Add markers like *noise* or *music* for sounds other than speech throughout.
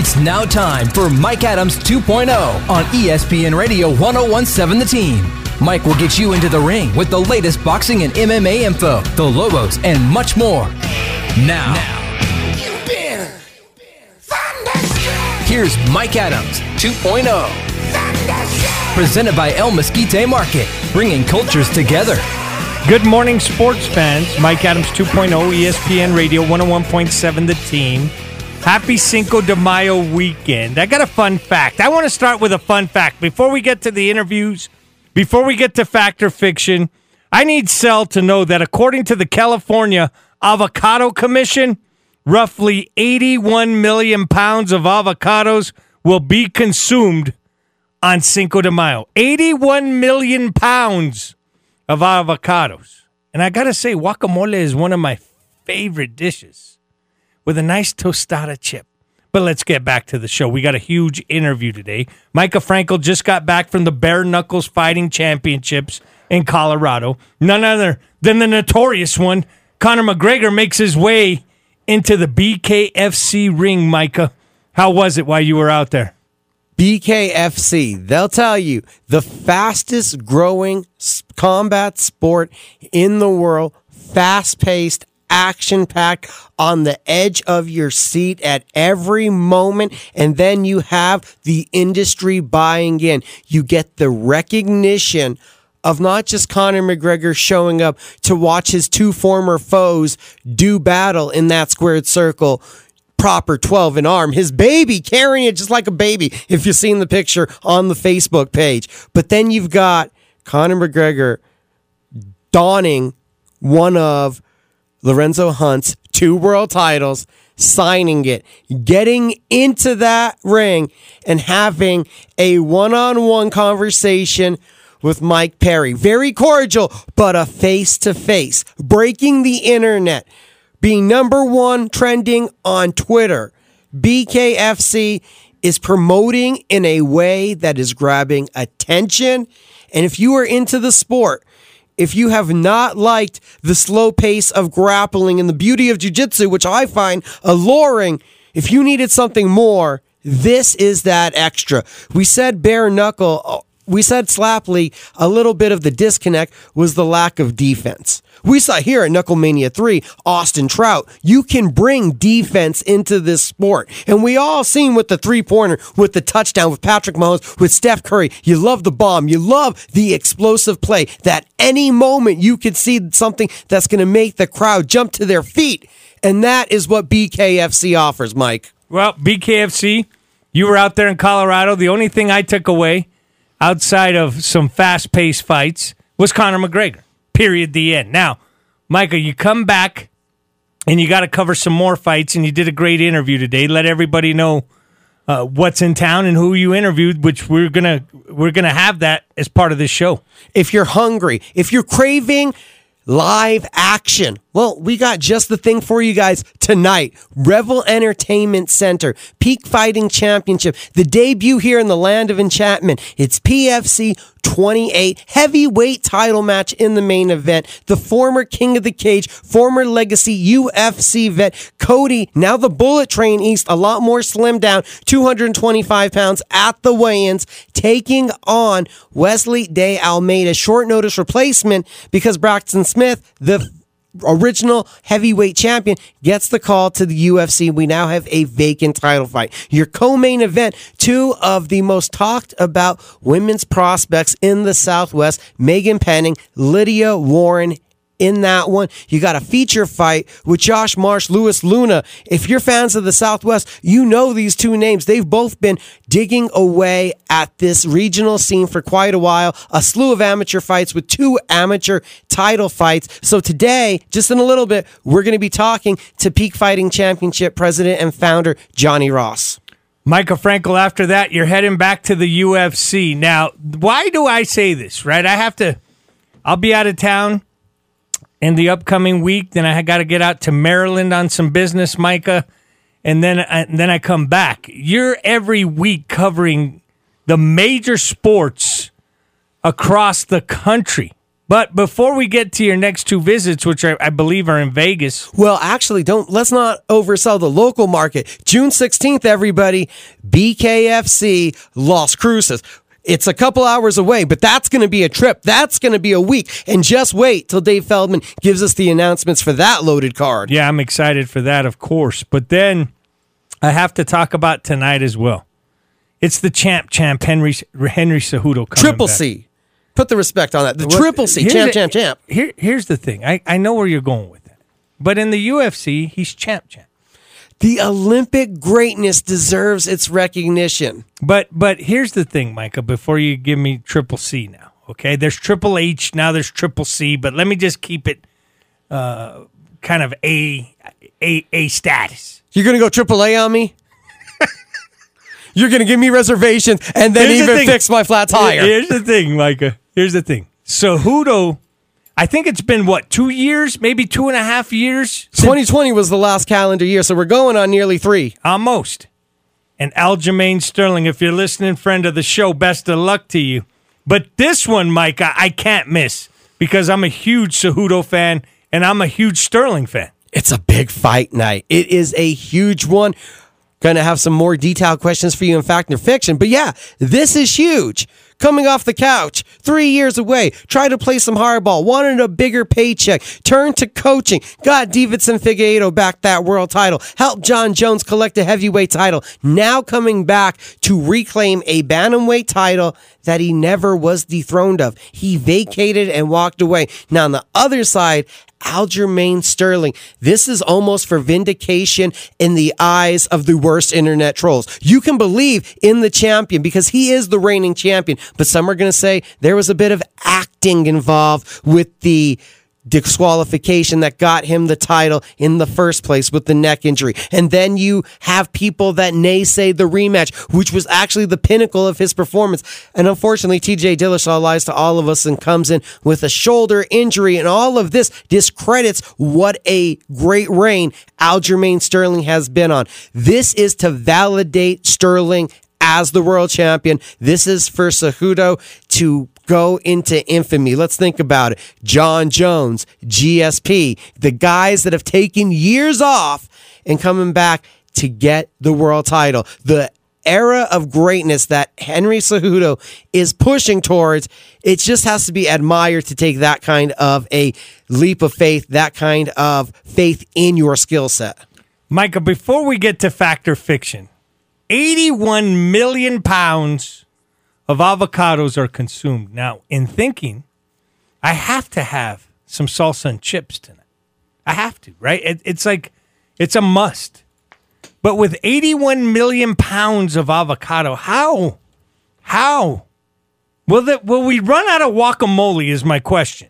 It's now time for Mike Adams 2.0 on ESPN Radio 1017 The Team. Mike will get you into the ring with the latest boxing and MMA info, the Lobos, and much more. Now, here's Mike Adams 2.0. Presented by El Mesquite Market, bringing cultures together. Good morning, sports fans. Mike Adams 2.0, ESPN Radio 101.7 The Team. Happy Cinco de Mayo weekend. I got a fun fact. I want to start with a fun fact. Before we get to the interviews, before we get to fact or fiction, I need Sal to know that according to the California Avocado Commission, roughly 81 million pounds of avocados will be consumed on Cinco de Mayo. 81 million pounds of avocados. And I got to say, guacamole is one of my favorite dishes with a nice tostada chip. But let's get back to the show. We got a huge interview today. Micah Frankel just got back from the Bare Knuckles Fighting Championships in Colorado. None other than the notorious one. Conor McGregor makes his way into the BKFC ring, Micah. How was it while you were out there? BKFC, they'll tell you the fastest growing combat sport in the world, fast paced, action packed, on the edge of your seat at every moment. And then you have the industry buying in. You get the recognition of not just Conor McGregor showing up to watch his two former foes do battle in that squared circle proper 12 in arm. His baby carrying it just like a baby, if you've seen the picture on the Facebook page. But then you've got Conor McGregor donning one of Lorenzo Hunt's two world titles, signing it, getting into that ring, and having a one on one conversation with Mike Perry. Very cordial, but a face to face, breaking the internet, being number one trending on Twitter. BKFC is promoting in a way that is grabbing attention. And if you are into the sport, if you have not liked the slow pace of grappling and the beauty of jiu-jitsu, which I find alluring, if you needed something more, this is that extra. We said bare knuckle, we said slaply, a little bit of the disconnect was the lack of defense. We saw here at Knucklemania 3, Austin Trout, you can bring defense into this sport. And we all seen with the three pointer, with the touchdown, with Patrick Mahomes, with Steph Curry. You love the bomb. You love the explosive play that any moment you could see something that's going to make the crowd jump to their feet. And that is what BKFC offers, Mike. Well, BKFC, you were out there in Colorado. The only thing I took away outside of some fast paced fights was Conor McGregor. Period. The end. Now, Micah, you come back and you got to cover some more fights, and you did a great interview today. Let everybody know uh, what's in town and who you interviewed, which we're gonna we're gonna have that as part of this show. If you're hungry, if you're craving live action, well, we got just the thing for you guys tonight. Revel Entertainment Center, Peak Fighting Championship, the debut here in the land of enchantment. It's PFC 28 heavyweight title match in the main event. The former King of the Cage, former legacy UFC vet, Cody, now the Bullet Train East, a lot more slim down, 225 pounds at the weigh-ins, taking on Wesley De Almeida, short notice replacement because Braxton Smith, the original heavyweight champion gets the call to the UFC. We now have a vacant title fight. Your co-main event, two of the most talked about women's prospects in the Southwest, Megan Penning, Lydia Warren in that one. You got a feature fight with Josh Marsh, Lewis Luna. If you're fans of the Southwest, you know these two names. They've both been digging away at this regional scene for quite a while. A slew of amateur fights with two amateur title fights. So today, just in a little bit, we're going to be talking to Peak Fighting Championship president and founder Johnny Ross. Michael Frankel, after that, you're heading back to the UFC. Now, why do I say this, right? I have to, I'll be out of town in the upcoming week. Then I got to get out to Maryland on some business, Micah, and then and then I come back. You're every week covering the major sports across the country. But before we get to your next two visits, which I, I believe are in Vegas, Well, actually, don't let's not oversell the local market. June 16th, everybody, BKFC Las Cruces. It's a couple hours away, but that's going to be a trip. That's going to be a week. And just wait till Dave Feldman gives us the announcements for that loaded card. yeah, I'm excited for that, of course. But then I have to talk about tonight as well. It's the champ, champ Henry Henry Cejudo. coming Triple back. C. Put the respect on that. The triple C. Champ, the- champ, champ. Here, here's the thing. I, I know where you're going with that. But in the UFC, he's champ, champ. The Olympic greatness deserves its recognition. But but here's the thing, Micah. Before you give me triple C now, okay? There's triple H now. There's triple C, but let me just keep it uh, kind of a a a status. You're going to go triple A on me? *laughs* You're going to give me reservations and then Here's the even thing. fix my flat tire. Here's the thing, Micah. Here's the thing. Cejudo, I think it's been what two years, maybe two and a half years, 2020 was the last calendar year, so we're going on nearly three. almost. And Aljamain Sterling, if you're listening, friend of the show, best of luck to you. But this one, Micah, I can't miss because I'm a huge Cejudo fan and I'm a huge Sterling fan. It's a big fight night. It is a huge one. Going to have some more detailed questions for you in fact or fiction. But yeah, this is huge. Coming off the couch, three years away, tried to play some hardball, wanted a bigger paycheck, turned to coaching, got Deiveson Figueiredo back that world title, helped Jon Jones collect a heavyweight title. Now coming back to reclaim a bantamweight title that he never was dethroned of. He vacated and walked away. Now on the other side, Aljamain Sterling. This is almost for vindication in the eyes of the worst internet trolls. You can believe in the champion because he is the reigning champion, but some are going to say there was a bit of acting involved with the disqualification that got him the title in the first place with the neck injury. And then you have people that naysay the rematch, which was actually the pinnacle of his performance. And unfortunately, TJ Dillashaw lies to all of us and comes in with a shoulder injury. And all of this discredits what a great reign Aljamain Sterling has been on. This is to validate Sterling as the world champion. This is for Cejudo to go into infamy. Let's think about it. Jon Jones, GSP, the guys that have taken years off and coming back to get the world title. The era of greatness that Henry Cejudo is pushing towards, it just has to be admired to take that kind of a leap of faith, that kind of faith in your skill set. Micah, before we get to factor fiction, 81 million pounds of avocados are consumed. Now, in thinking, I have to have some salsa and chips tonight. I have to, right? It, it's like, it's a must. But with 81 million pounds of avocado, how? How? Will, that, will we run out of guacamole? Is my question.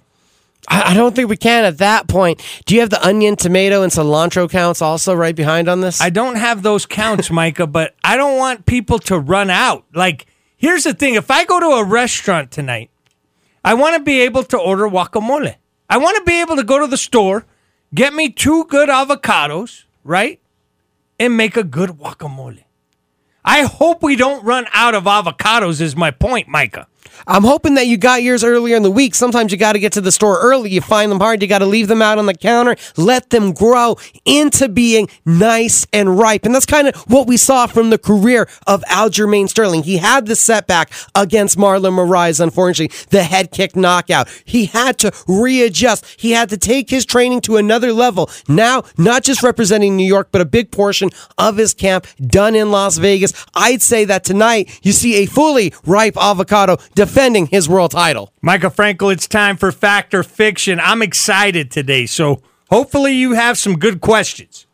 I I don't think we can at that point. Do you have the onion, tomato, and cilantro counts also right behind on this? I don't have those counts, *laughs* Micah, but I don't want people to run out. Like, here's the thing if I go to a restaurant tonight, I want to be able to order guacamole. I want to be able to go to the store, get me two good avocados, right? And make a good guacamole. I hope we don't run out of avocados, is my point, Micah. I'm hoping that you got yours earlier in the week. Sometimes you got to get to the store early. You find them hard. You got to leave them out on the counter. Let them grow into being nice and ripe. And that's kind of what we saw from the career of Aljamain Sterling. He had the setback against Marlon Moraes, unfortunately, the head kick knockout. He had to readjust. He had to take his training to another level. Now, not just representing New York, but a big portion of his camp done in Las Vegas. I'd say that tonight you see a fully ripe avocado defending his world title. Micah Frankel, it's time for Fact or Fiction. I'm excited today, so hopefully you have some good questions.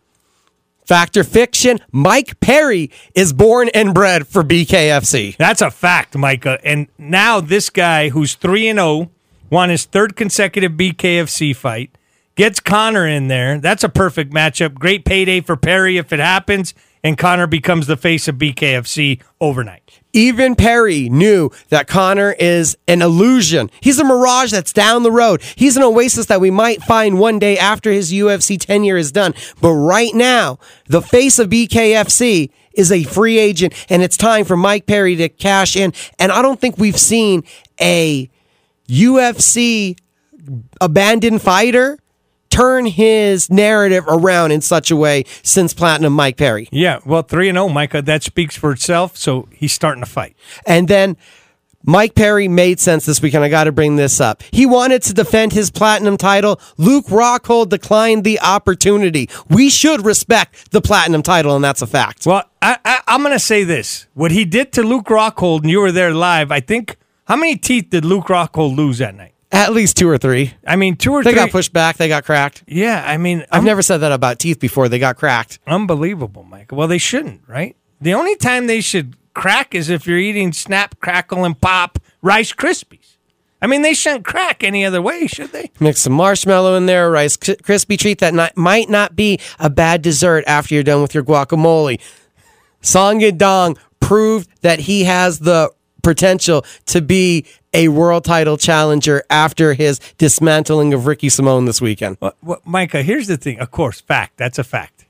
Factor fiction, Mike Perry is born and bred for BKFC. That's a fact, Micah. And now this guy who's 3 and 0 won his third consecutive BKFC fight, gets Conor in there. That's a perfect matchup. Great payday for Perry if it happens and Conor becomes the face of BKFC overnight. Even Perry knew that Conor is an illusion. He's a mirage that's down the road. He's an oasis that we might find one day after his UFC tenure is done. But right now, the face of BKFC is a free agent, and it's time for Mike Perry to cash in. And I don't think we've seen a UFC abandoned fighter turn his narrative around in such a way since Platinum Mike Perry. Yeah, well, 3 and 0, Micah, that speaks for itself. So he's starting to fight. And then Mike Perry made sense this weekend. I got to bring this up. He wanted to defend his platinum title. Luke Rockhold declined the opportunity. We should respect the platinum title, and that's a fact. Well, I, I, I'm going to say this. What he did to Luke Rockhold, and you were there live, I think, how many teeth did Luke Rockhold lose that night? At least two or three. I mean, two or They three. got pushed back. They got cracked. Yeah, I mean, I've un- never said that about teeth before. They got cracked. unbelievable, Mike. Well, they shouldn't, right? The only time they should crack is if you're eating Snap, Crackle, and Pop Rice Krispies. I mean, they shouldn't crack any other way, should they? Mix some marshmallow in there, Rice Krispie treat that not, might not be a bad dessert after you're done with your guacamole. Song Yadong proved that he has the potential to be a world title challenger after his dismantling of Ricky Simon this weekend. Well, well, Micah, here's the thing. Of course, fact. That's a fact.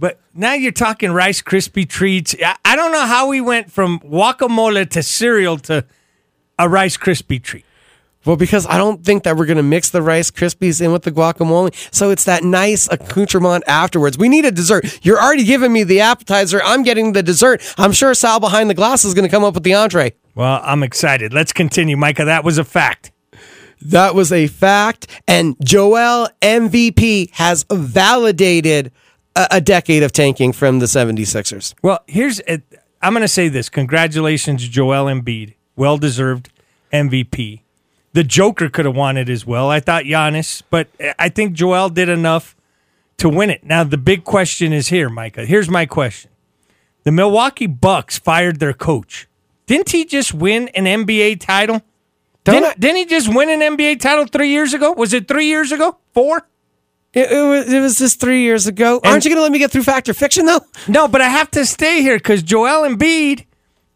But now you're talking Rice Krispie treats. I, I don't know how we went from guacamole to cereal to a Rice Krispie treat. Well, because I don't think that we're going to mix the Rice Krispies in with the guacamole. So it's that nice accoutrement afterwards. We need a dessert. You're already giving me the appetizer. I'm getting the dessert. I'm sure Sal behind the glass is going to come up with the entree. Well, I'm excited. Let's continue, Micah. That was a fact. That was a fact. And Joel MVP has validated a, a decade of tanking from the 76ers. Well, here's i I'm going to say this. Congratulations, Joel Embiid. Well deserved MVP. The Joker could have won it as well. I thought Giannis, but I think Joel did enough to win it. Now, the big question is here, Micah. Here's my question The Milwaukee Bucks fired their coach. Didn't he just win an NBA title? Didn't, I- didn't he just win an NBA title three years ago? Was it three years ago? Four? It, it was, it was just three years ago. Aren't you going to let me get through fact or fiction, though? No, but I have to stay here because Joel Embiid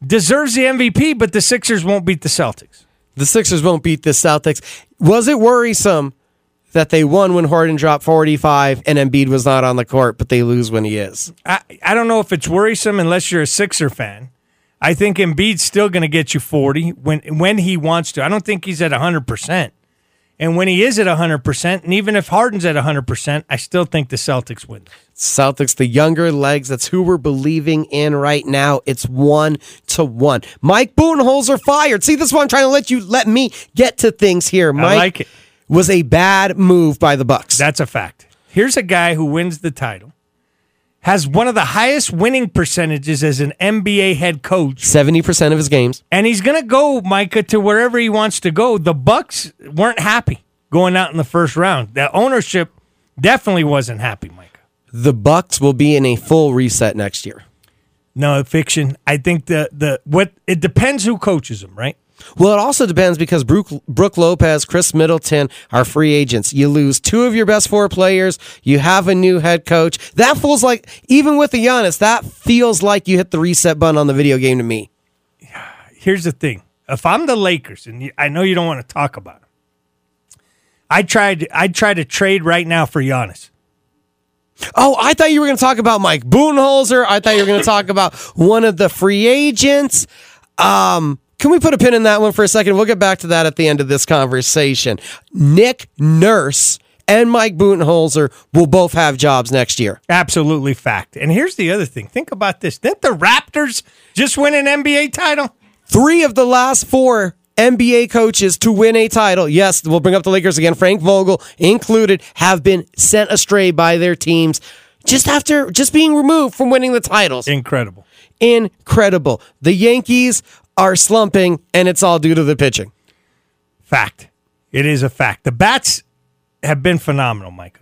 deserves the MVP, but the Sixers won't beat the Celtics. The Sixers won't beat the Celtics. Was it worrisome that they won when Harden dropped 45 and Embiid was not on the court, but they lose when he is? I, I don't know if it's worrisome unless you're a Sixer fan. I think Embiid's still going to get you 40 when when he wants to. I don't think he's at 100%. And when he is at 100%, and even if Harden's at 100%, I still think the Celtics win. Celtics, the younger legs. That's who we're believing in right now. It's one to one. Mike Budenholzer fired. See, this is why I'm trying to let you let me get to things here. Mike like it. was a bad move by the Bucks. That's a fact. Here's a guy who wins the title, has one of the highest winning percentages as an NBA head coach. 70% of his games. and he's going to go Micah to wherever he wants to go. The Bucks weren't happy going out in the first round. The ownership definitely wasn't happy, Micah. The Bucks will be in a full reset next year. No fiction. I think the the what it depends who coaches them, right? Well, it also depends because Brooke, Brook Lopez, Khris Middleton are free agents. You lose two of your best four players. You have a new head coach. That feels like, even with the Giannis, that feels like you hit the reset button on the video game to me. Here's the thing: if I'm the Lakers, and I know you don't want to talk about it, I tried. I'd try to trade right now for Giannis. Oh, I thought you were going to talk about Mike Budenholzer. I thought you were going to talk about one of the free agents. Um, can we put a pin in that one for a second? We'll get back to that at the end of this conversation. Nick Nurse and Mike Budenholzer will both have jobs next year. Absolutely fact. And here's the other thing: think about this. Didn't the Raptors just win an NBA title? Three of the last four NBA coaches to win a title, yes, we'll bring up the Lakers again, Frank Vogel included, have been sent astray by their teams just after just being removed from winning the titles. Incredible. Incredible. The Yankees are slumping, and it's all due to the pitching. Fact. It is a fact. The bats have been phenomenal, Micah.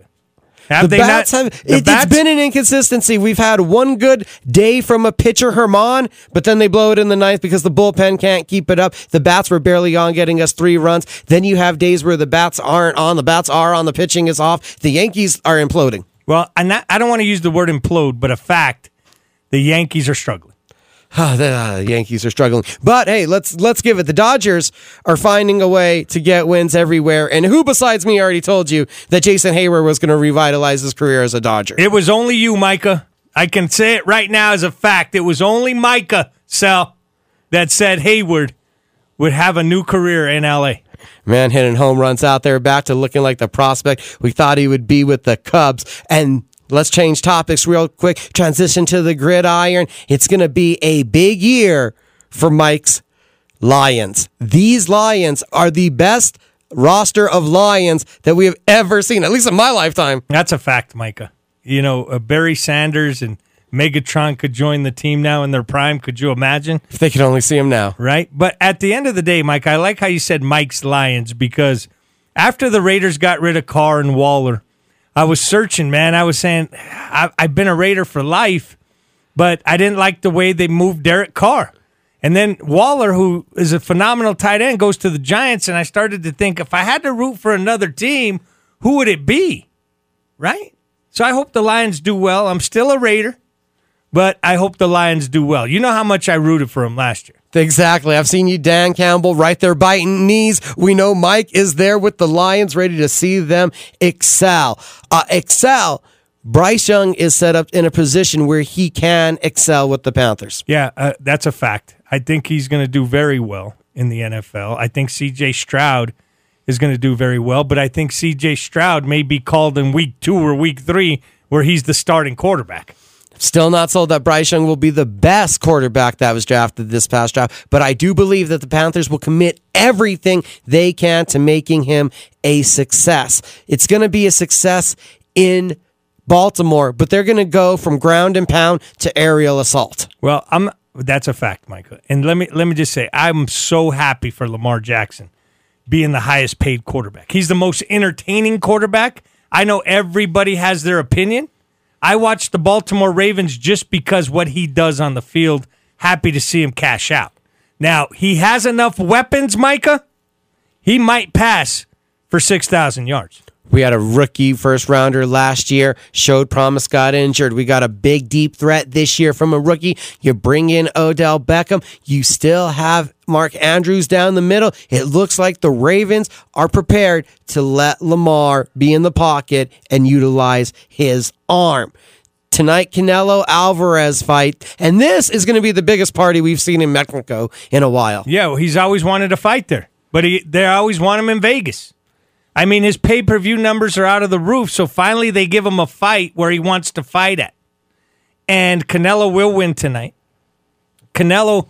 Have The they bats not? have the it, it's been an inconsistency. We've had one good day from a pitcher Germán, but then they blow it in the ninth because the bullpen can't keep it up. The bats were barely on, getting us three runs. Then you have days where the bats aren't on, the bats are on, the pitching is off. The Yankees are imploding. well, and I don't want to use the word implode, but a fact. The Yankees are struggling. Ah, the uh, Yankees are struggling, but hey, let's let's give it. The Dodgers are finding a way to get wins everywhere, and who besides me already told you that Jason Heyward was going to revitalize his career as a Dodger? It was only you, Micah. I can say it right now as a fact. It was only Micah Sal that said Heyward would have a new career in LA. Man hitting home runs out there, back to looking like the prospect we thought he would be with the Cubs. And let's change topics real quick. Transition to the gridiron. It's going to be a big year for Mike's Lions. These Lions are the best roster of Lions that we have ever seen, at least in my lifetime. That's a fact, Micah. You know, uh, Barry Sanders and Megatron could join the team now in their prime. Could you imagine? If they could only see him now. Right? But at the end of the day, Mike, I like how you said Mike's Lions because after the Raiders got rid of Carr and Waller, I was searching, man. I was saying, I, I've been a Raider for life, but I didn't like the way they moved Derek Carr. And then Waller, who is a phenomenal tight end, goes to the Giants. And I started to think if I had to root for another team, who would it be? Right? So I hope the Lions do well. I'm still a Raider, but I hope the Lions do well. You know how much I rooted for them last year. Exactly. I've seen you, Dan Campbell, right there biting knees. We know Mike is there with the Lions, ready to see them excel. Uh, excel. Bryce Young is set up in a position where he can excel with the Panthers. Yeah, uh, that's a fact. I think he's going to do very well in the NFL. I think CJ Stroud is going to do very well, but I think CJ Stroud may be called in week two or week three where he's the starting quarterback. Still not sold that Bryce Young will be the best quarterback that was drafted this past draft, but I do believe that the Panthers will commit everything they can to making him a success. It's going to be a success in Baltimore, but they're going to go from ground and pound to aerial assault. Well, I'm that's a fact, Michael. And let me let me just say, I'm so happy for Lamar Jackson being the highest paid quarterback. He's the most entertaining quarterback. I know everybody has their opinion. I watch the Baltimore Ravens just because what he does on the field. Happy to see him cash out. Now, he has enough weapons, Micah. He might pass for 6,000 yards. We had a rookie first rounder last year, showed promise, got injured. We got a big, deep threat this year from a rookie. You bring in Odell Beckham. You still have Mark Andrews down the middle. It looks like the Ravens are prepared to let Lamar be in the pocket and utilize his arm. Tonight, Canelo Alvarez fight. And this is going to be the biggest party we've seen in Mexico in a while. Yeah, well, he's always wanted to fight there, but he, they always want him in Vegas. I mean, his pay per view numbers are out of the roof. So finally, they give him a fight where he wants to fight at. And Canelo will win tonight. Canelo,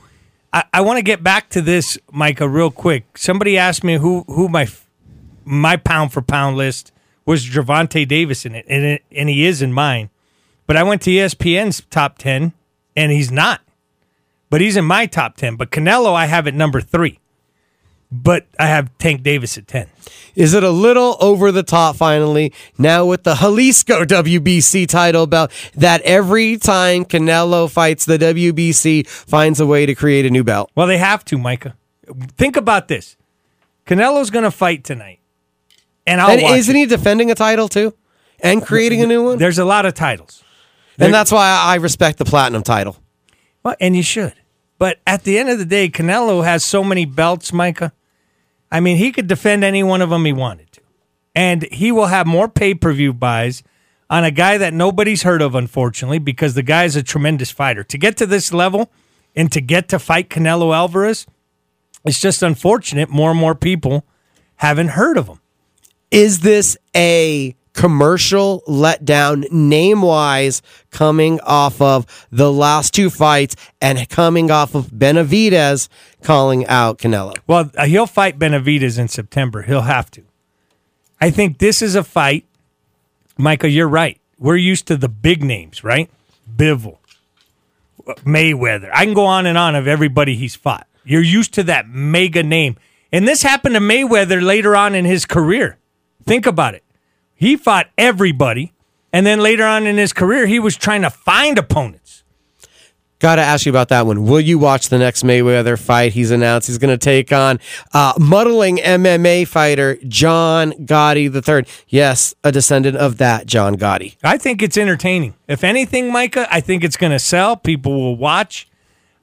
I, I want to get back to this, Micah, real quick. Somebody asked me who who my my pound for pound list was Gervonta Davis in it, and it, and he is in mine. But I went to ESPN's top ten, and he's not. But he's in my top ten. But Canelo, I have at number three but I have Tank Davis at 10. Is it a little over the top finally now with the Jalisco *laughs* WBC title belt that every time Canelo fights the WBC finds a way to create a new belt? Well, they have to, Micah. Think about this. Canelo's going to fight tonight. And I'll And isn't it. he defending a title too? And creating a new one? There's a lot of titles. And that's why I respect the platinum title. Well, and you should. But at the end of the day, Canelo has so many belts, Micah I mean, he could defend any one of them he wanted to. And he will have more pay per view buys on a guy that nobody's heard of, unfortunately, because the guy is a tremendous fighter. To get to this level and to get to fight Canelo Alvarez, it's just unfortunate more and more people haven't heard of him. Is this a commercial letdown name wise coming off of the last two fights and coming off of Benavidez calling out Canelo. Well, uh, he'll fight Benavidez in September. He'll have to. I think this is a fight. Michael, you're right. We're used to the big names, right? Bivol, Mayweather. I can go on and on of everybody he's fought. You're used to that mega name. And this happened to Mayweather later on in his career. Think about it. He fought everybody. And then later on in his career, he was trying to find opponents. Got to ask you about that one. Will you watch the next Mayweather fight? He's announced he's going to take on uh, muddling MMA fighter John Gotti III. Yes, a descendant of that John Gotti. I think it's entertaining. If anything, Micah, I think it's going to sell. People will watch.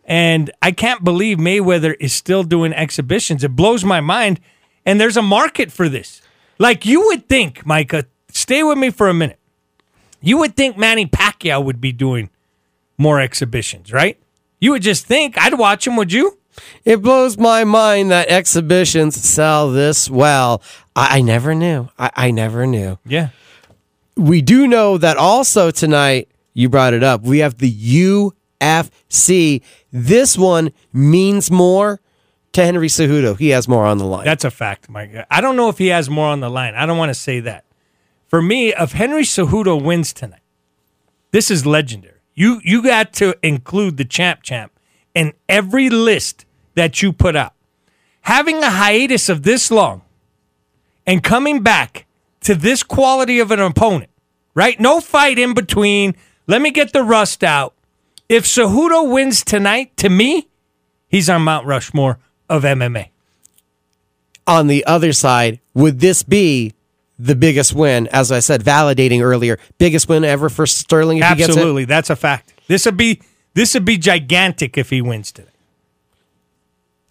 And I can't believe Mayweather is still doing exhibitions. It blows my mind. And there's a market for this. Like you would think, Micah, stay with me for a minute. You would think Manny Pacquiao would be doing more exhibitions, right? You would just think I'd watch him, would you? It blows my mind that exhibitions sell this well. I, I never knew. I, I never knew. Yeah. We do know that also tonight, you brought it up, we have the UFC. This one means more to Henry Cejudo. He has more on the line. That's a fact, Mike. I don't know if he has more on the line. I don't want to say that. For me, if Henry Cejudo wins tonight, this is legendary. You you got to include the champ champ in every list that you put out. Having a hiatus of this long and coming back to this quality of an opponent, right? No fight in between. Let me get the rust out. If Cejudo wins tonight, to me, he's on Mount Rushmore of MMA. on the other side, would this be the biggest win? As I said, validating earlier, biggest win ever for Sterling if he gets it? Absolutely, that's a fact. This would be this would be gigantic if he wins today.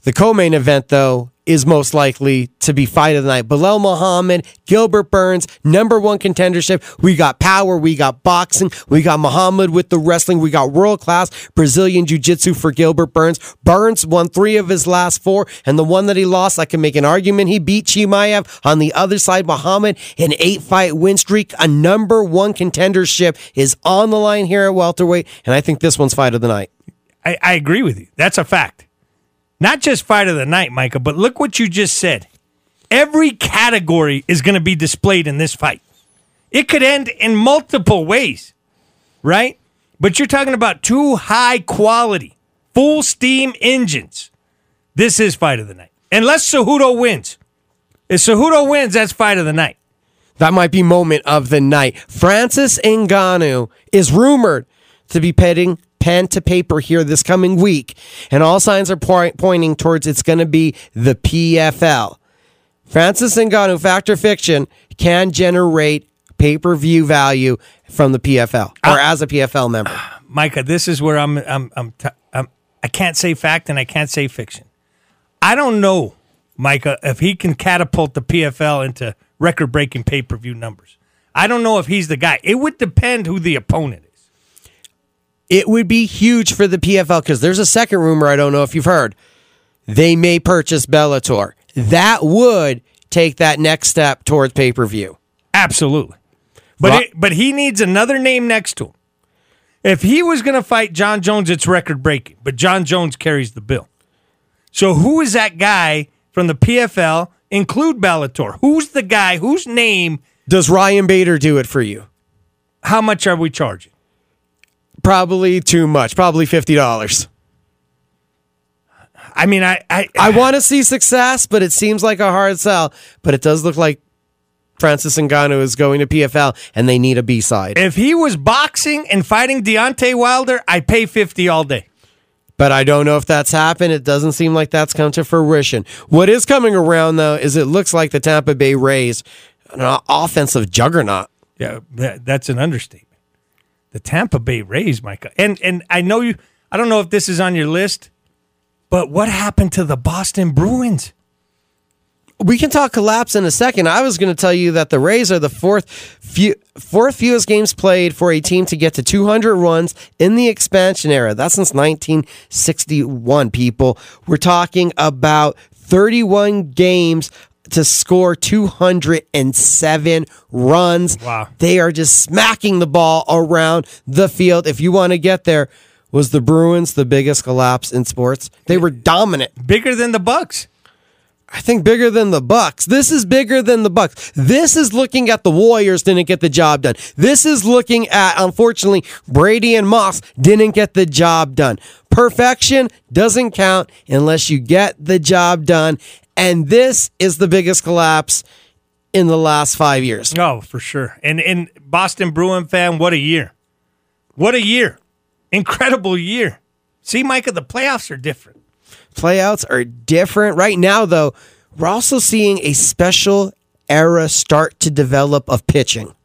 The co-main event, though, is most likely to be fight of the night. Belal Muhammad, Gilbert Burns, number one contendership. We got power, we got boxing, we got Muhammad with the wrestling, we got world class Brazilian jiu-jitsu for Gilbert Burns. Burns won three of his last four, and the one that he lost, I can make an argument he beat Chimaev. On the other side, Muhammad, an eight-fight win streak, a number one contendership is on the line here at welterweight, and I think this one's fight of the night. I, I agree with you. That's a fact. Not just fight of the night, Micah, but look what you just said. Every category is going to be displayed in this fight. It could end in multiple ways, right? But you're talking about two high quality, full steam engines. This is fight of the night. Unless Cejudo wins. If Cejudo wins, that's fight of the night. That might be moment of the night. Francis Ngannou is rumored to be petting pen to paper here this coming week, and all signs are point, pointing towards it's going to be the PFL. Francis Ngannou, fact or fiction, can generate pay per view value from the PFL or ah. as a PFL member. *sighs* Micah, this is where I'm. I'm. I'm, t- I'm. I can't say fact and I can't say fiction. I don't know, Micah, if he can catapult the PFL into record-breaking pay-per-view numbers. I don't know if he's the guy. It would depend who the opponent is. It would be huge for the PFL because there's a second rumor I don't know if you've heard. They may purchase Bellator. That would take that next step towards pay per view. Absolutely, but Ro- it, but he needs another name next to him. If he was going to fight Jon Jones, it's record-breaking. But Jon Jones carries the bill. So who is that guy from the PFL? Include Bellator. Who's the guy? Whose name? Does Ryan Bader do it for you? How much are we charging? Probably too much. Probably fifty dollars. I mean, I, I, I want to see success, but it seems like a hard sell. But it does look like Francis Ngannou is going to PFL, and they need a B side. if he was boxing and fighting Deontay Wilder, I pay fifty all day. But I don't know if that's happened. It doesn't seem like that's come to fruition. What is coming around though is it looks like the Tampa Bay Rays, an offensive juggernaut. Yeah, that's an understatement. The Tampa Bay Rays, Micah, and and I know you. I don't know if this is on your list, but what happened to the Boston Bruins? We can talk collapse in a second. I was going to tell you that the Rays are the fourth few, fourth fewest games played for a team to get to 200 runs in the expansion era. That's since 1961. People, we're talking about 31 games to score 207 runs. Wow. They are just smacking the ball around the field. If you want to get there, was the Bruins the biggest collapse in sports? They were dominant. Bigger than the Bucks. I think bigger than the Bucks. This is bigger than the Bucks. This is looking at the Warriors didn't get the job done. This is looking at unfortunately Brady and Moss didn't get the job done. Perfection doesn't count unless you get the job done. And this is the biggest collapse in the last 5 years. Oh, for sure. And and Boston Bruin fan, what a year! What a year! Incredible year. See, Micah, the playoffs are different. Playouts are different right now though. We're also seeing a special era start to develop of pitching.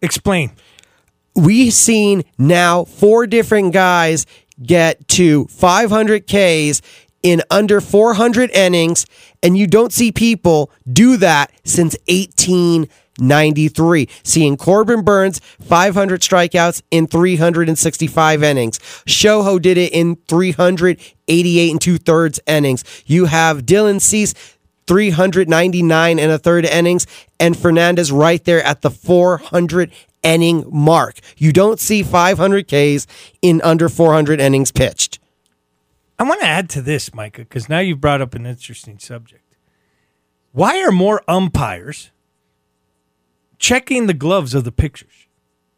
Explain. we've seen now four different guys get to 500 Ks in under 400 innings, and you don't see people do that since 1893. Seeing Corbin Burnes 500 strikeouts in 365 innings. Shohei did it in 388 and two thirds innings. You have Dylan Cease 399 and a third innings, and Fernandez right there at the 400 inning mark. You don't see 500 Ks in under 400 innings pitched. I want to add to this, Micah, because now you've brought up an interesting subject. Why are more umpires checking the gloves of the pictures?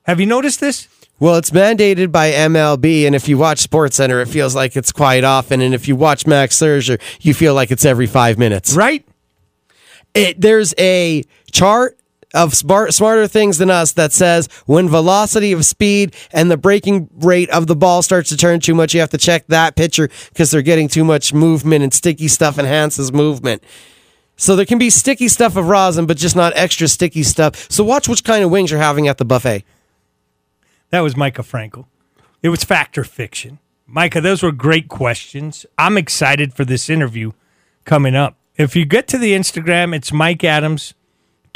Have you noticed this? Well, it's mandated by MLB, and if you watch Sports Center, it feels like it's quite often, and if you watch Max Scherzer, you feel like it's every five minutes. Right? It, there's a chart of smart, smarter things than us that says when velocity of speed and the breaking rate of the ball starts to turn too much, you have to check that pitcher because they're getting too much movement and sticky stuff enhances movement. So there can be sticky stuff of rosin, but just not extra sticky stuff. So watch which kind of wings you're having at the buffet. That was Micah Frankel. It was fact or fiction. Micah, those were great questions. I'm excited for this interview coming up. If you get to the Instagram, it's Mike Adams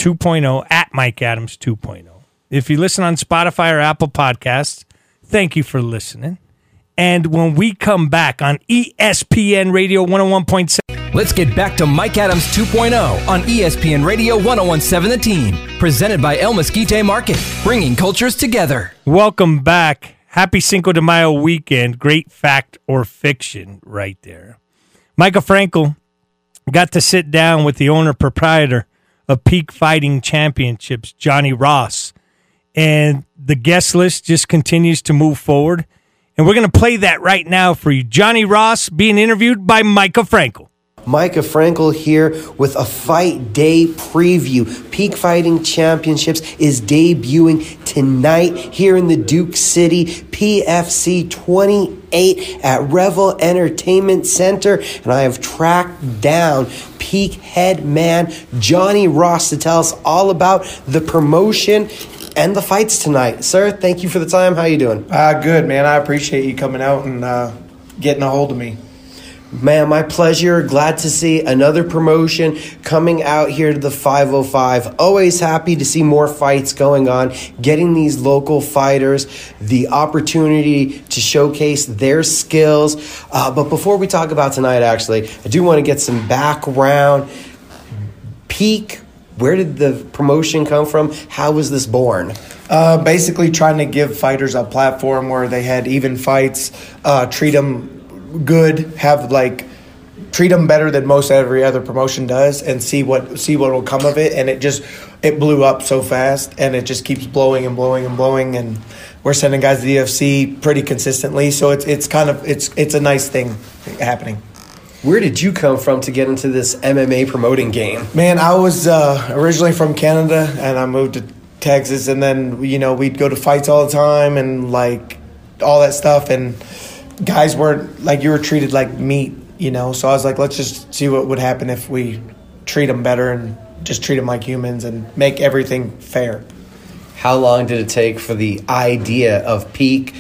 2.0 at Mike Adams 2.0. If you listen on Spotify or Apple Podcasts, thank you for listening. And when we come back on ESPN Radio 101.7, Let's get back to Mike Adams 2.0 on ESPN Radio 1017 The Team. Presented by El Mesquite Market, bringing cultures together. welcome back. Happy Cinco de Mayo weekend. Great fact or fiction right there. Michael Frankel got to sit down with the owner proprietor of Peak Fighting Championships, Johnny Ross. And the guest list just continues to move forward. And we're going to play that right now for you. Johnny Ross being interviewed by Micah Frankel. Micah Frankel here with a fight day preview. Peak Fighting Championships is debuting tonight here in the Duke City PFC 28 at Revel Entertainment Center. And I have tracked down Peak head man Johnny Ross to tell us all about the promotion and the fights tonight. Sir, thank you for the time. How you doing? Uh, good, man. I appreciate you coming out and uh, getting a hold of me. Man, my pleasure. Glad to see another promotion coming out here to the 505. Always happy to see more fights going on, getting these local fighters the opportunity to showcase their skills. Uh, but before we talk about tonight, actually, I do want to get some background. Peak, where did the promotion come from? How was this born? Uh, basically, trying to give fighters a platform where they had even fights, uh, treat them good, have like treat them better than most every other promotion does, and see what see what will come of it. And it just it blew up so fast, and it just keeps blowing and blowing and blowing. And we're sending guys to the UFC pretty consistently, so it's it's kind of it's it's a nice thing happening. Where did you come from to get into this MMA promoting game? Man, I was uh, originally from Canada, and I moved to Texas, and then you know we'd go to fights all the time, and like all that stuff, and guys weren't like you were treated like meat, you know. So I was like, let's just see what would happen if we treat them better and just treat them like humans and make everything fair. How long did it take for the idea of Peak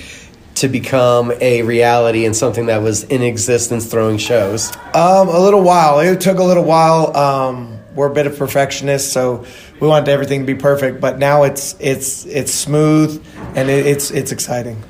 to become a reality and something that was in existence throwing shows? Um, a little while. It took a little while. Um, we're a bit of perfectionists, so we wanted everything to be perfect. But now it's it's it's smooth and it, it's it's exciting.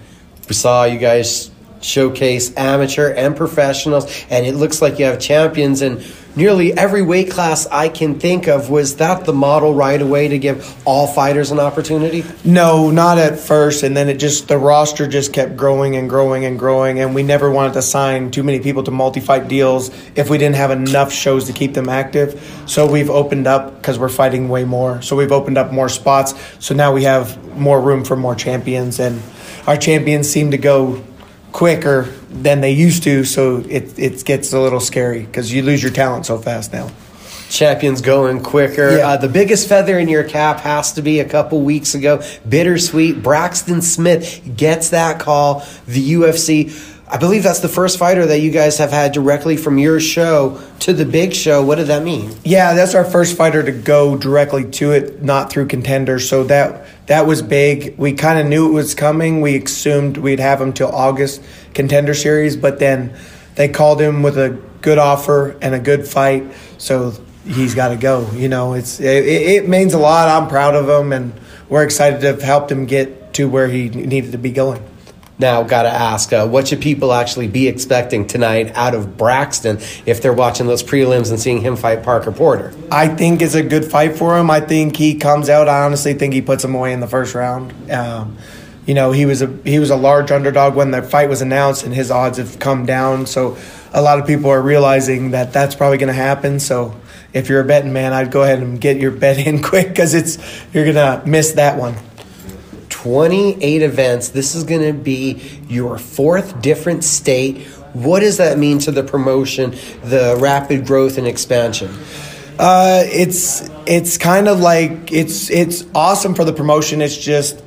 We saw you guys showcase amateur and professionals, and it looks like you have champions in nearly every weight class I can think of. Was that the model right away to give all fighters an opportunity? No, not at first, and then it just the roster just kept growing and growing and growing, and we never wanted to sign too many people to multi-fight deals if we didn't have enough shows to keep them active. So we've opened up because we're fighting way more. So we've opened up more spots. So now we have more room for more champions, and our champions seem to go quicker than they used to. So it it gets a little scary because you lose your talent so fast now. Champions going quicker. Yeah. Uh, the biggest feather in your cap has to be a couple weeks ago. Bittersweet. Braxton Smith gets that call. The UFC. I believe that's the first fighter that you guys have had directly from your show to the big show. What did that mean? Yeah, that's our first fighter to go directly to it, not through contenders. So that that was big. We kind of knew it was coming. We assumed we'd have him till August contender series, but then they called him with a good offer and a good fight. So he's got to go. You know, it's it, it means a lot. I'm proud of him, and we're excited to have helped him get to where he needed to be going. Now, got to ask, uh, what should people actually be expecting tonight out of Braxton if they're watching those prelims and seeing him fight Parker Porter? I think it's a good fight for him. I think he comes out. I honestly think he puts him away in the first round. Um, you know, he was a he was a large underdog when the fight was announced, and his odds have come down. So, a lot of people are realizing that that's probably going to happen. So, if you're a betting man, I'd go ahead and get your bet in *laughs* quick because it's you're gonna miss that one. 28 events. This is going to be your fourth different state. What does that mean to the promotion, the rapid growth and expansion? Uh, it's it's kind of like it's it's awesome for the promotion. It's just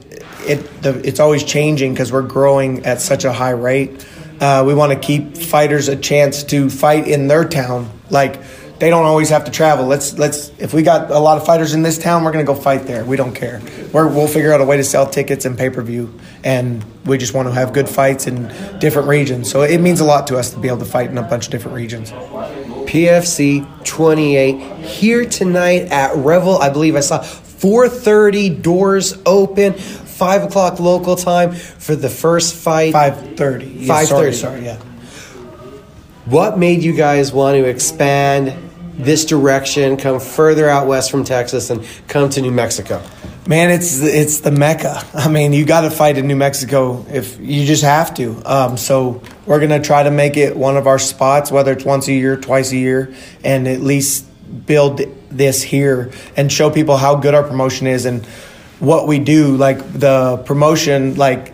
it the, it's always changing because we're growing at such a high rate. Uh, we want to keep fighters a chance to fight in their town. Like they don't always have to travel. Let's let's if we got a lot of fighters in this town, we're gonna go fight there. We don't care. We're, we'll figure out a way to sell tickets and pay per view, and we just want to have good fights in different regions. So it means a lot to us to be able to fight in a bunch of different regions. PFC 28 here tonight at Revel. I believe I saw 4:30 doors open. Five o'clock local time for the first fight. Five thirty. Five thirty. sorry. Sorry, yeah. What made you guys want to expand this direction, come further out west from Texas, and come to New Mexico? Man, it's it's the mecca. *laughs* I mean, you got to fight in New Mexico if you just have to. Um, so we're gonna try to make it one of our spots, whether it's once a year, twice a year, and at least build this here and show people how good our promotion is and what we do. Like the promotion, like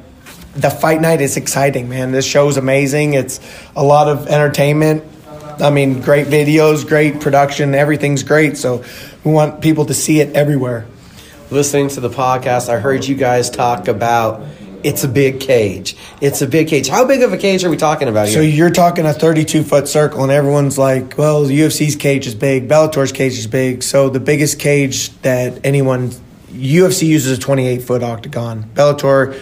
the fight night is exciting, man. This show's amazing. It's a lot of entertainment. I mean, great videos, great production, everything's great. So we want people to see it everywhere. Listening to the podcast, I heard you guys talk about it's a big cage. It's a big cage. How big of a cage are we talking about here? So you're talking a 32 foot circle, and everyone's like, "Well, the UFC's cage is big, Bellator's cage is big." So the biggest cage that anyone UFC uses a 28 foot octagon. Bellator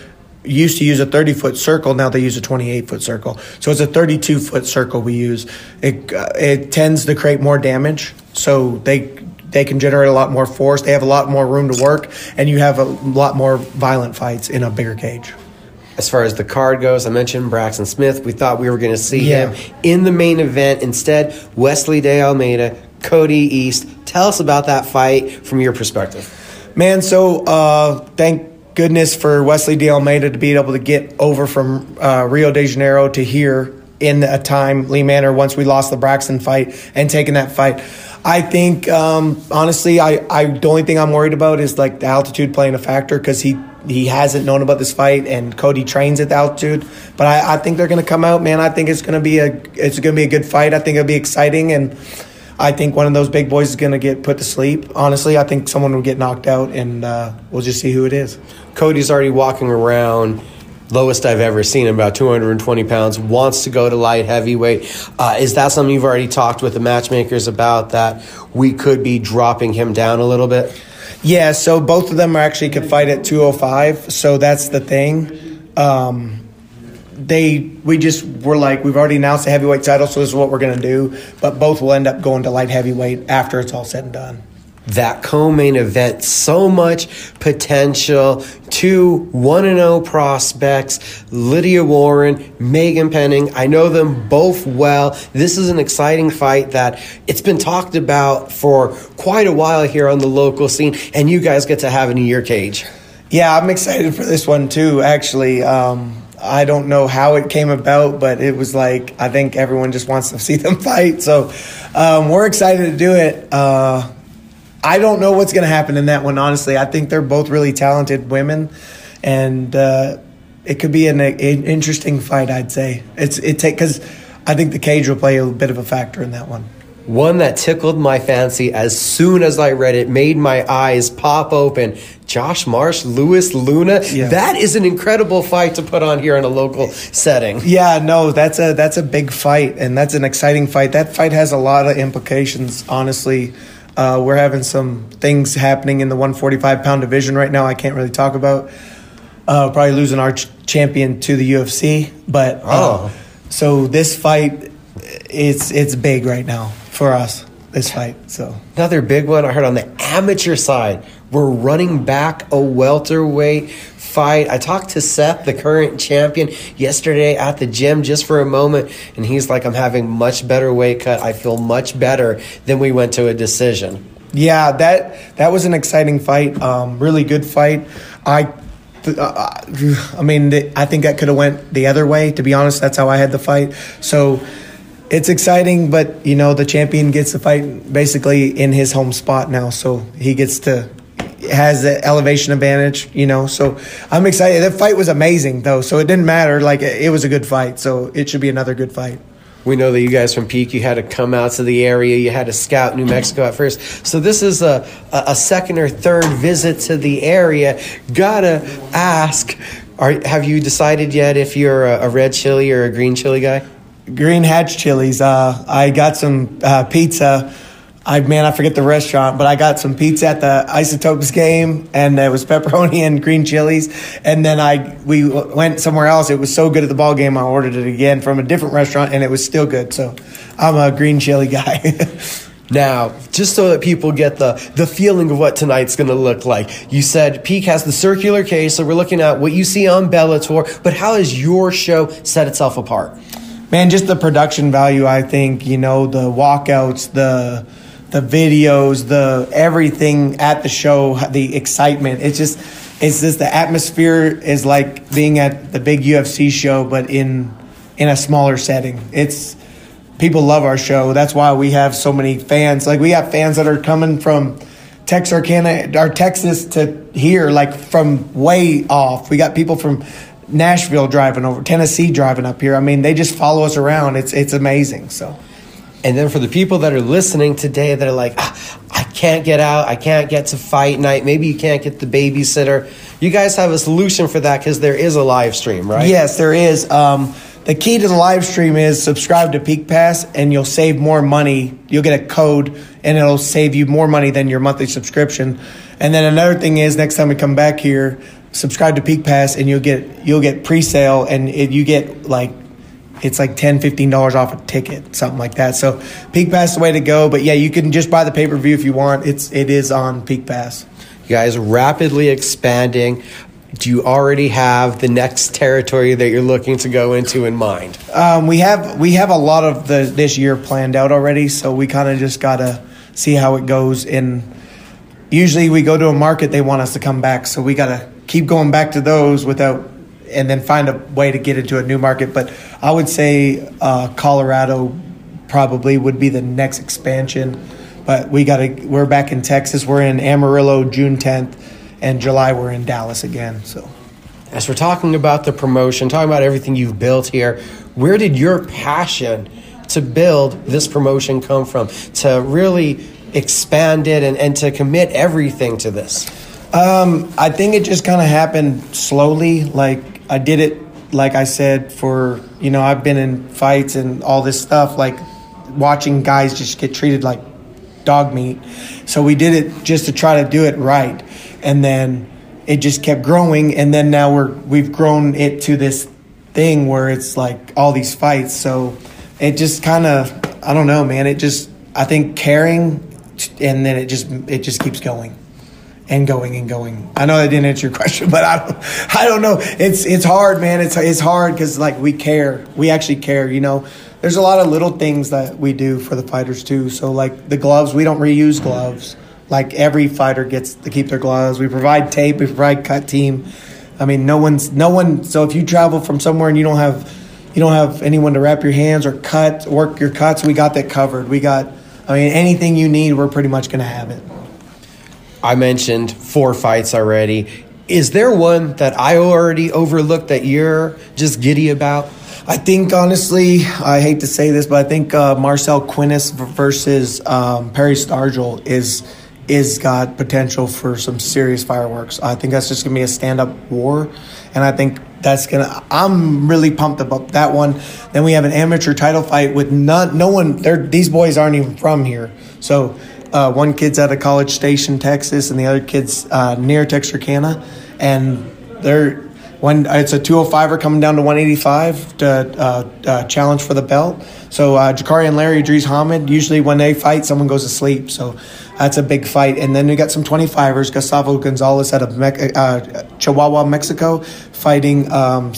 used to use a 30 foot circle now they use a 28 foot circle so it's a 32 foot circle we use it, uh, it tends to create more damage so they they can generate a lot more force they have a lot more room to work and you have a lot more violent fights in a bigger cage as far as the card goes, I mentioned Braxton Smith. We thought we were going to see Yeah. him in the main event. Instead, Wesley De Almeida, Cody East. Tell us about that fight from your perspective. Man, so uh, thank goodness for Wesley De Almeida to be able to get over from uh, Rio de Janeiro to here in a timely manner once we lost the Braxton fight and taking that fight. I think, um, honestly, I, I the only thing I'm worried about is like the altitude playing a factor because he he hasn't known about this fight and Cody trains at the altitude. But I, I think they're going to come out, man. I think it's going to be a it's going to be a good fight. I think it'll be exciting and. I think one of those big boys is going to get put to sleep. Honestly, I think someone will get knocked out, and uh, we'll just see who it is. Cody's already walking around, lowest I've ever seen him, about 220 pounds, wants to go to light heavyweight. Uh, is that something you've already talked with the matchmakers about that we could be dropping him down a little bit? Yeah, so both of them are actually could fight at 205. So that's the thing. Um, they we just were like we've already announced the heavyweight title, so this is what we're gonna do. But both will end up going to light heavyweight after it's all said and done. that co-main event so much potential two 1 and 0 prospects Lydia Warren Megan Penning I know them both well this is an exciting fight that it's been talked about for quite a while here on the local scene and you guys get to have it in your cage Yeah, I'm excited for this one too. Actually, um, I don't know how it came about, but it was like I think everyone just wants to *laughs* see them fight. So um, we're excited to do it. Uh, I don't know what's going to happen in that one. Honestly, I think they're both really talented women, and uh, it could be an, an interesting fight. I'd say it's it take because I think the cage will play a bit of a factor in that one. One that tickled my fancy as soon as I read it made my eyes pop open Josh Marsh Lewis Luna Yeah. that is an incredible fight to put on here in a local setting Yeah, no, that's a that's a big fight, and that's an exciting fight. That fight has a lot of implications. Honestly, uh, we're having some things happening in the 145 pound division right now. I can't really talk about. Uh, probably losing our ch- champion to the UFC, but uh, Oh. so this fight, it's it's big right now for us. this fight. So Another big one I heard on the amateur side. We're running back a welterweight fight. I talked to Seth, the current champion, yesterday at the gym just for a moment, and he's like, I'm having much better weight cut. I feel much better than we went to a decision. yeah, that that was an exciting fight. Um, really good fight. I. Uh, I mean, I think that could have went the other way. To be honest, that's how I had the fight. So it's exciting, but you know the champion gets to fight basically in his home spot now, so he gets to has the elevation advantage. You know, so I'm excited. That fight was amazing though, so it didn't matter. Like it was a good fight, so it should be another good fight. We know that you guys from Peak, you had to come out to the area. You had to scout New Mexico at first. So this is a, a, a second or third visit to the area. Gotta ask, are, have you decided yet if you're a, a red chili or a green chili guy? Green Hatch Chili's. Uh, I got some uh, pizza. I man, I forget the restaurant, but I got some pizza at the Isotopes game, and it was pepperoni and green chilies. And then I we went somewhere else. It was so good at the ball game. I ordered it again from a different restaurant, and it was still good. So I'm a green chili guy. *laughs* Now, just so that people get the, the feeling of what tonight's going to look like, you said Peak has the circular case, so we're looking at what you see on Bellator, but how has your show set itself apart? Man, just the production value. I think you know the walkouts, the the videos, the everything at the show, the excitement. It's just it's just the atmosphere is like being at the big UFC show, but in in a smaller setting. It's people love our show. That's why we have so many fans. Like we have fans that are coming from Texarkana or Texas to here, like from way off. We got people from Nashville driving over, Tennessee driving up here. I mean, they just follow us around. It's it's amazing. So. And then for the people that are listening today that are like, ah, I can't get out, I can't get to fight night, maybe you can't get the babysitter, you guys have a solution for that because there is a live stream, right? Yes, there is. Um, the key to the live stream is subscribe to Peak Pass, and you'll save more money. You'll get a code, and it'll save you more money than your monthly subscription. And then another thing is, next time we come back here, subscribe to Peak Pass, and you'll get you'll get pre-sale, and it, you get like it's like 10 15 dollars off a ticket something like that so peak pass is the way to go but yeah you can just buy the pay-per-view if you want it's it is on peak pass You guys rapidly expanding. Do you already have the next territory that you're looking to go into in mind? Um, we have we have a lot of the this year planned out already, so we kind of just gotta see how it goes. And usually we go to a market, they want us to come back, so we gotta keep going back to those without, and then find a way to get into a new market. But I would say uh, Colorado probably would be the next expansion. But we gotta we're back in Texas. We're in Amarillo June 10th, and July we're in Dallas again. So. As we're talking about the promotion, talking about everything you've built here, where did your passion to build this promotion come from? To really expand it and, and to commit everything to this? Um, I think it just kind of happened slowly. Like I did it, like I said, for you know I've been in fights and all this stuff, like watching guys just get treated like dog meat. So we did it just to try to do it right, and then it just kept growing, and then now we're we've grown it to this thing where it's like all these fights. So it just kind of I don't know, man. It just I think caring, and then it just it just keeps going and going and going. I know that didn't answer your *laughs* question, but I don't, I don't know. It's it's hard, man. It's it's hard because like we care. We actually care. You know, there's a lot of little things that we do for the fighters too. So like the gloves, we don't reuse gloves. Like every fighter gets to keep their gloves. We provide tape. We provide cut team. I mean, no one's no one. So if you travel from somewhere and you don't have you don't have anyone to wrap your hands or cut work your cuts, we got that covered. We got. I mean, anything you need, we're pretty much going to have it. I mentioned four fights already. Is there one that I already overlooked that you're just giddy about? I think honestly, I hate to say this, but I think uh, Marcel Quinnis versus um, Perry Stargell is is got potential for some serious fireworks. I think that's just gonna be a stand up war, and I think that's gonna. I'm really pumped about that one. Then we have an amateur title fight with not no one. These boys aren't even from here, so. Uh, one kid's out of College Station, Texas, and the other kid's uh, near Texarkana, and they're when it's a 205er coming down to 185 to uh, uh, challenge for the belt. So uh, Jakari and Larry Idris Hamid, usually when they fight, someone goes to sleep. So that's a big fight. And then we got some 25ers, Gustavo Gonzalez out of Me- uh, Chihuahua, Mexico, fighting um,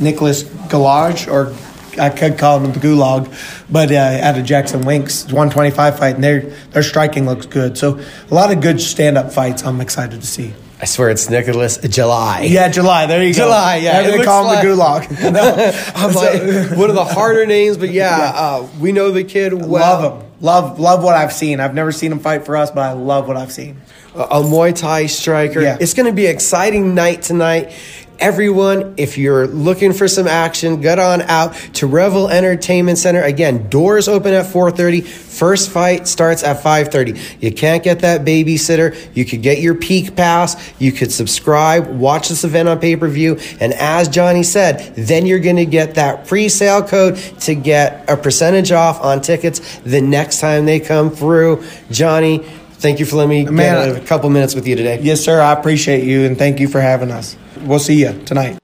Nicholas Galage, or I could call him the Gulag, but uh, out of Jackson Winks, 125 fight, and their their striking looks good. So a lot of good stand up fights. I'm excited to see. I swear it's Nicholas July. Yeah, July. There you go. July, yeah. They call looks him the Gulag. *laughs* No, I'm like one of the harder names, but yeah, uh, we know the kid well. love him. Love love what I've seen. I've never seen him fight for us, but I love what I've seen. a a Muay Thai striker. Yeah. It's going to be an exciting night tonight. Everyone, if you're looking for some action, get on out to Revel Entertainment Center. Again, doors open at 4:30. First fight starts at 5:30. You can't get that babysitter. You could get your peak pass. You could subscribe, watch this event on pay-per-view, and as Johnny said, then you're going to get that pre-sale code to get a percentage off on tickets the next time they come through. Johnny, thank you for letting me Man, get a couple minutes with you today. Yes, sir. I appreciate you and thank you for having us. We'll see you tonight.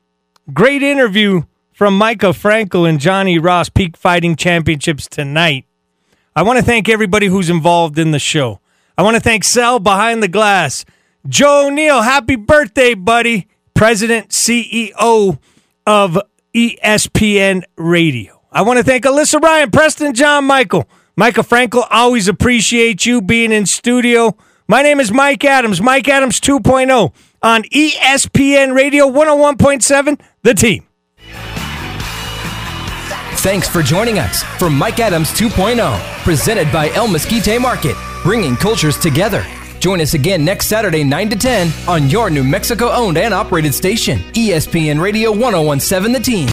Great interview from Micah Frankel and Johnny Ross, Peak Fighting Championships tonight. I want to thank everybody who's involved in the show. I want to thank Sal behind the glass. Joe O'Neill, happy birthday, buddy. President, CEO of ESPN Radio. I want to thank Alyssa Ryan, Preston John Michael. Michael Frankel, always appreciate you being in studio. My name is Mike Adams, Mike Adams 2.0 on ESPN Radio 101.7, The Team. Thanks for joining us for Mike Adams 2.0, presented by El Mesquite Market, bringing cultures together. Join us again next Saturday, 9 to 10, on your New Mexico owned and operated station, ESPN Radio 1017 The Team.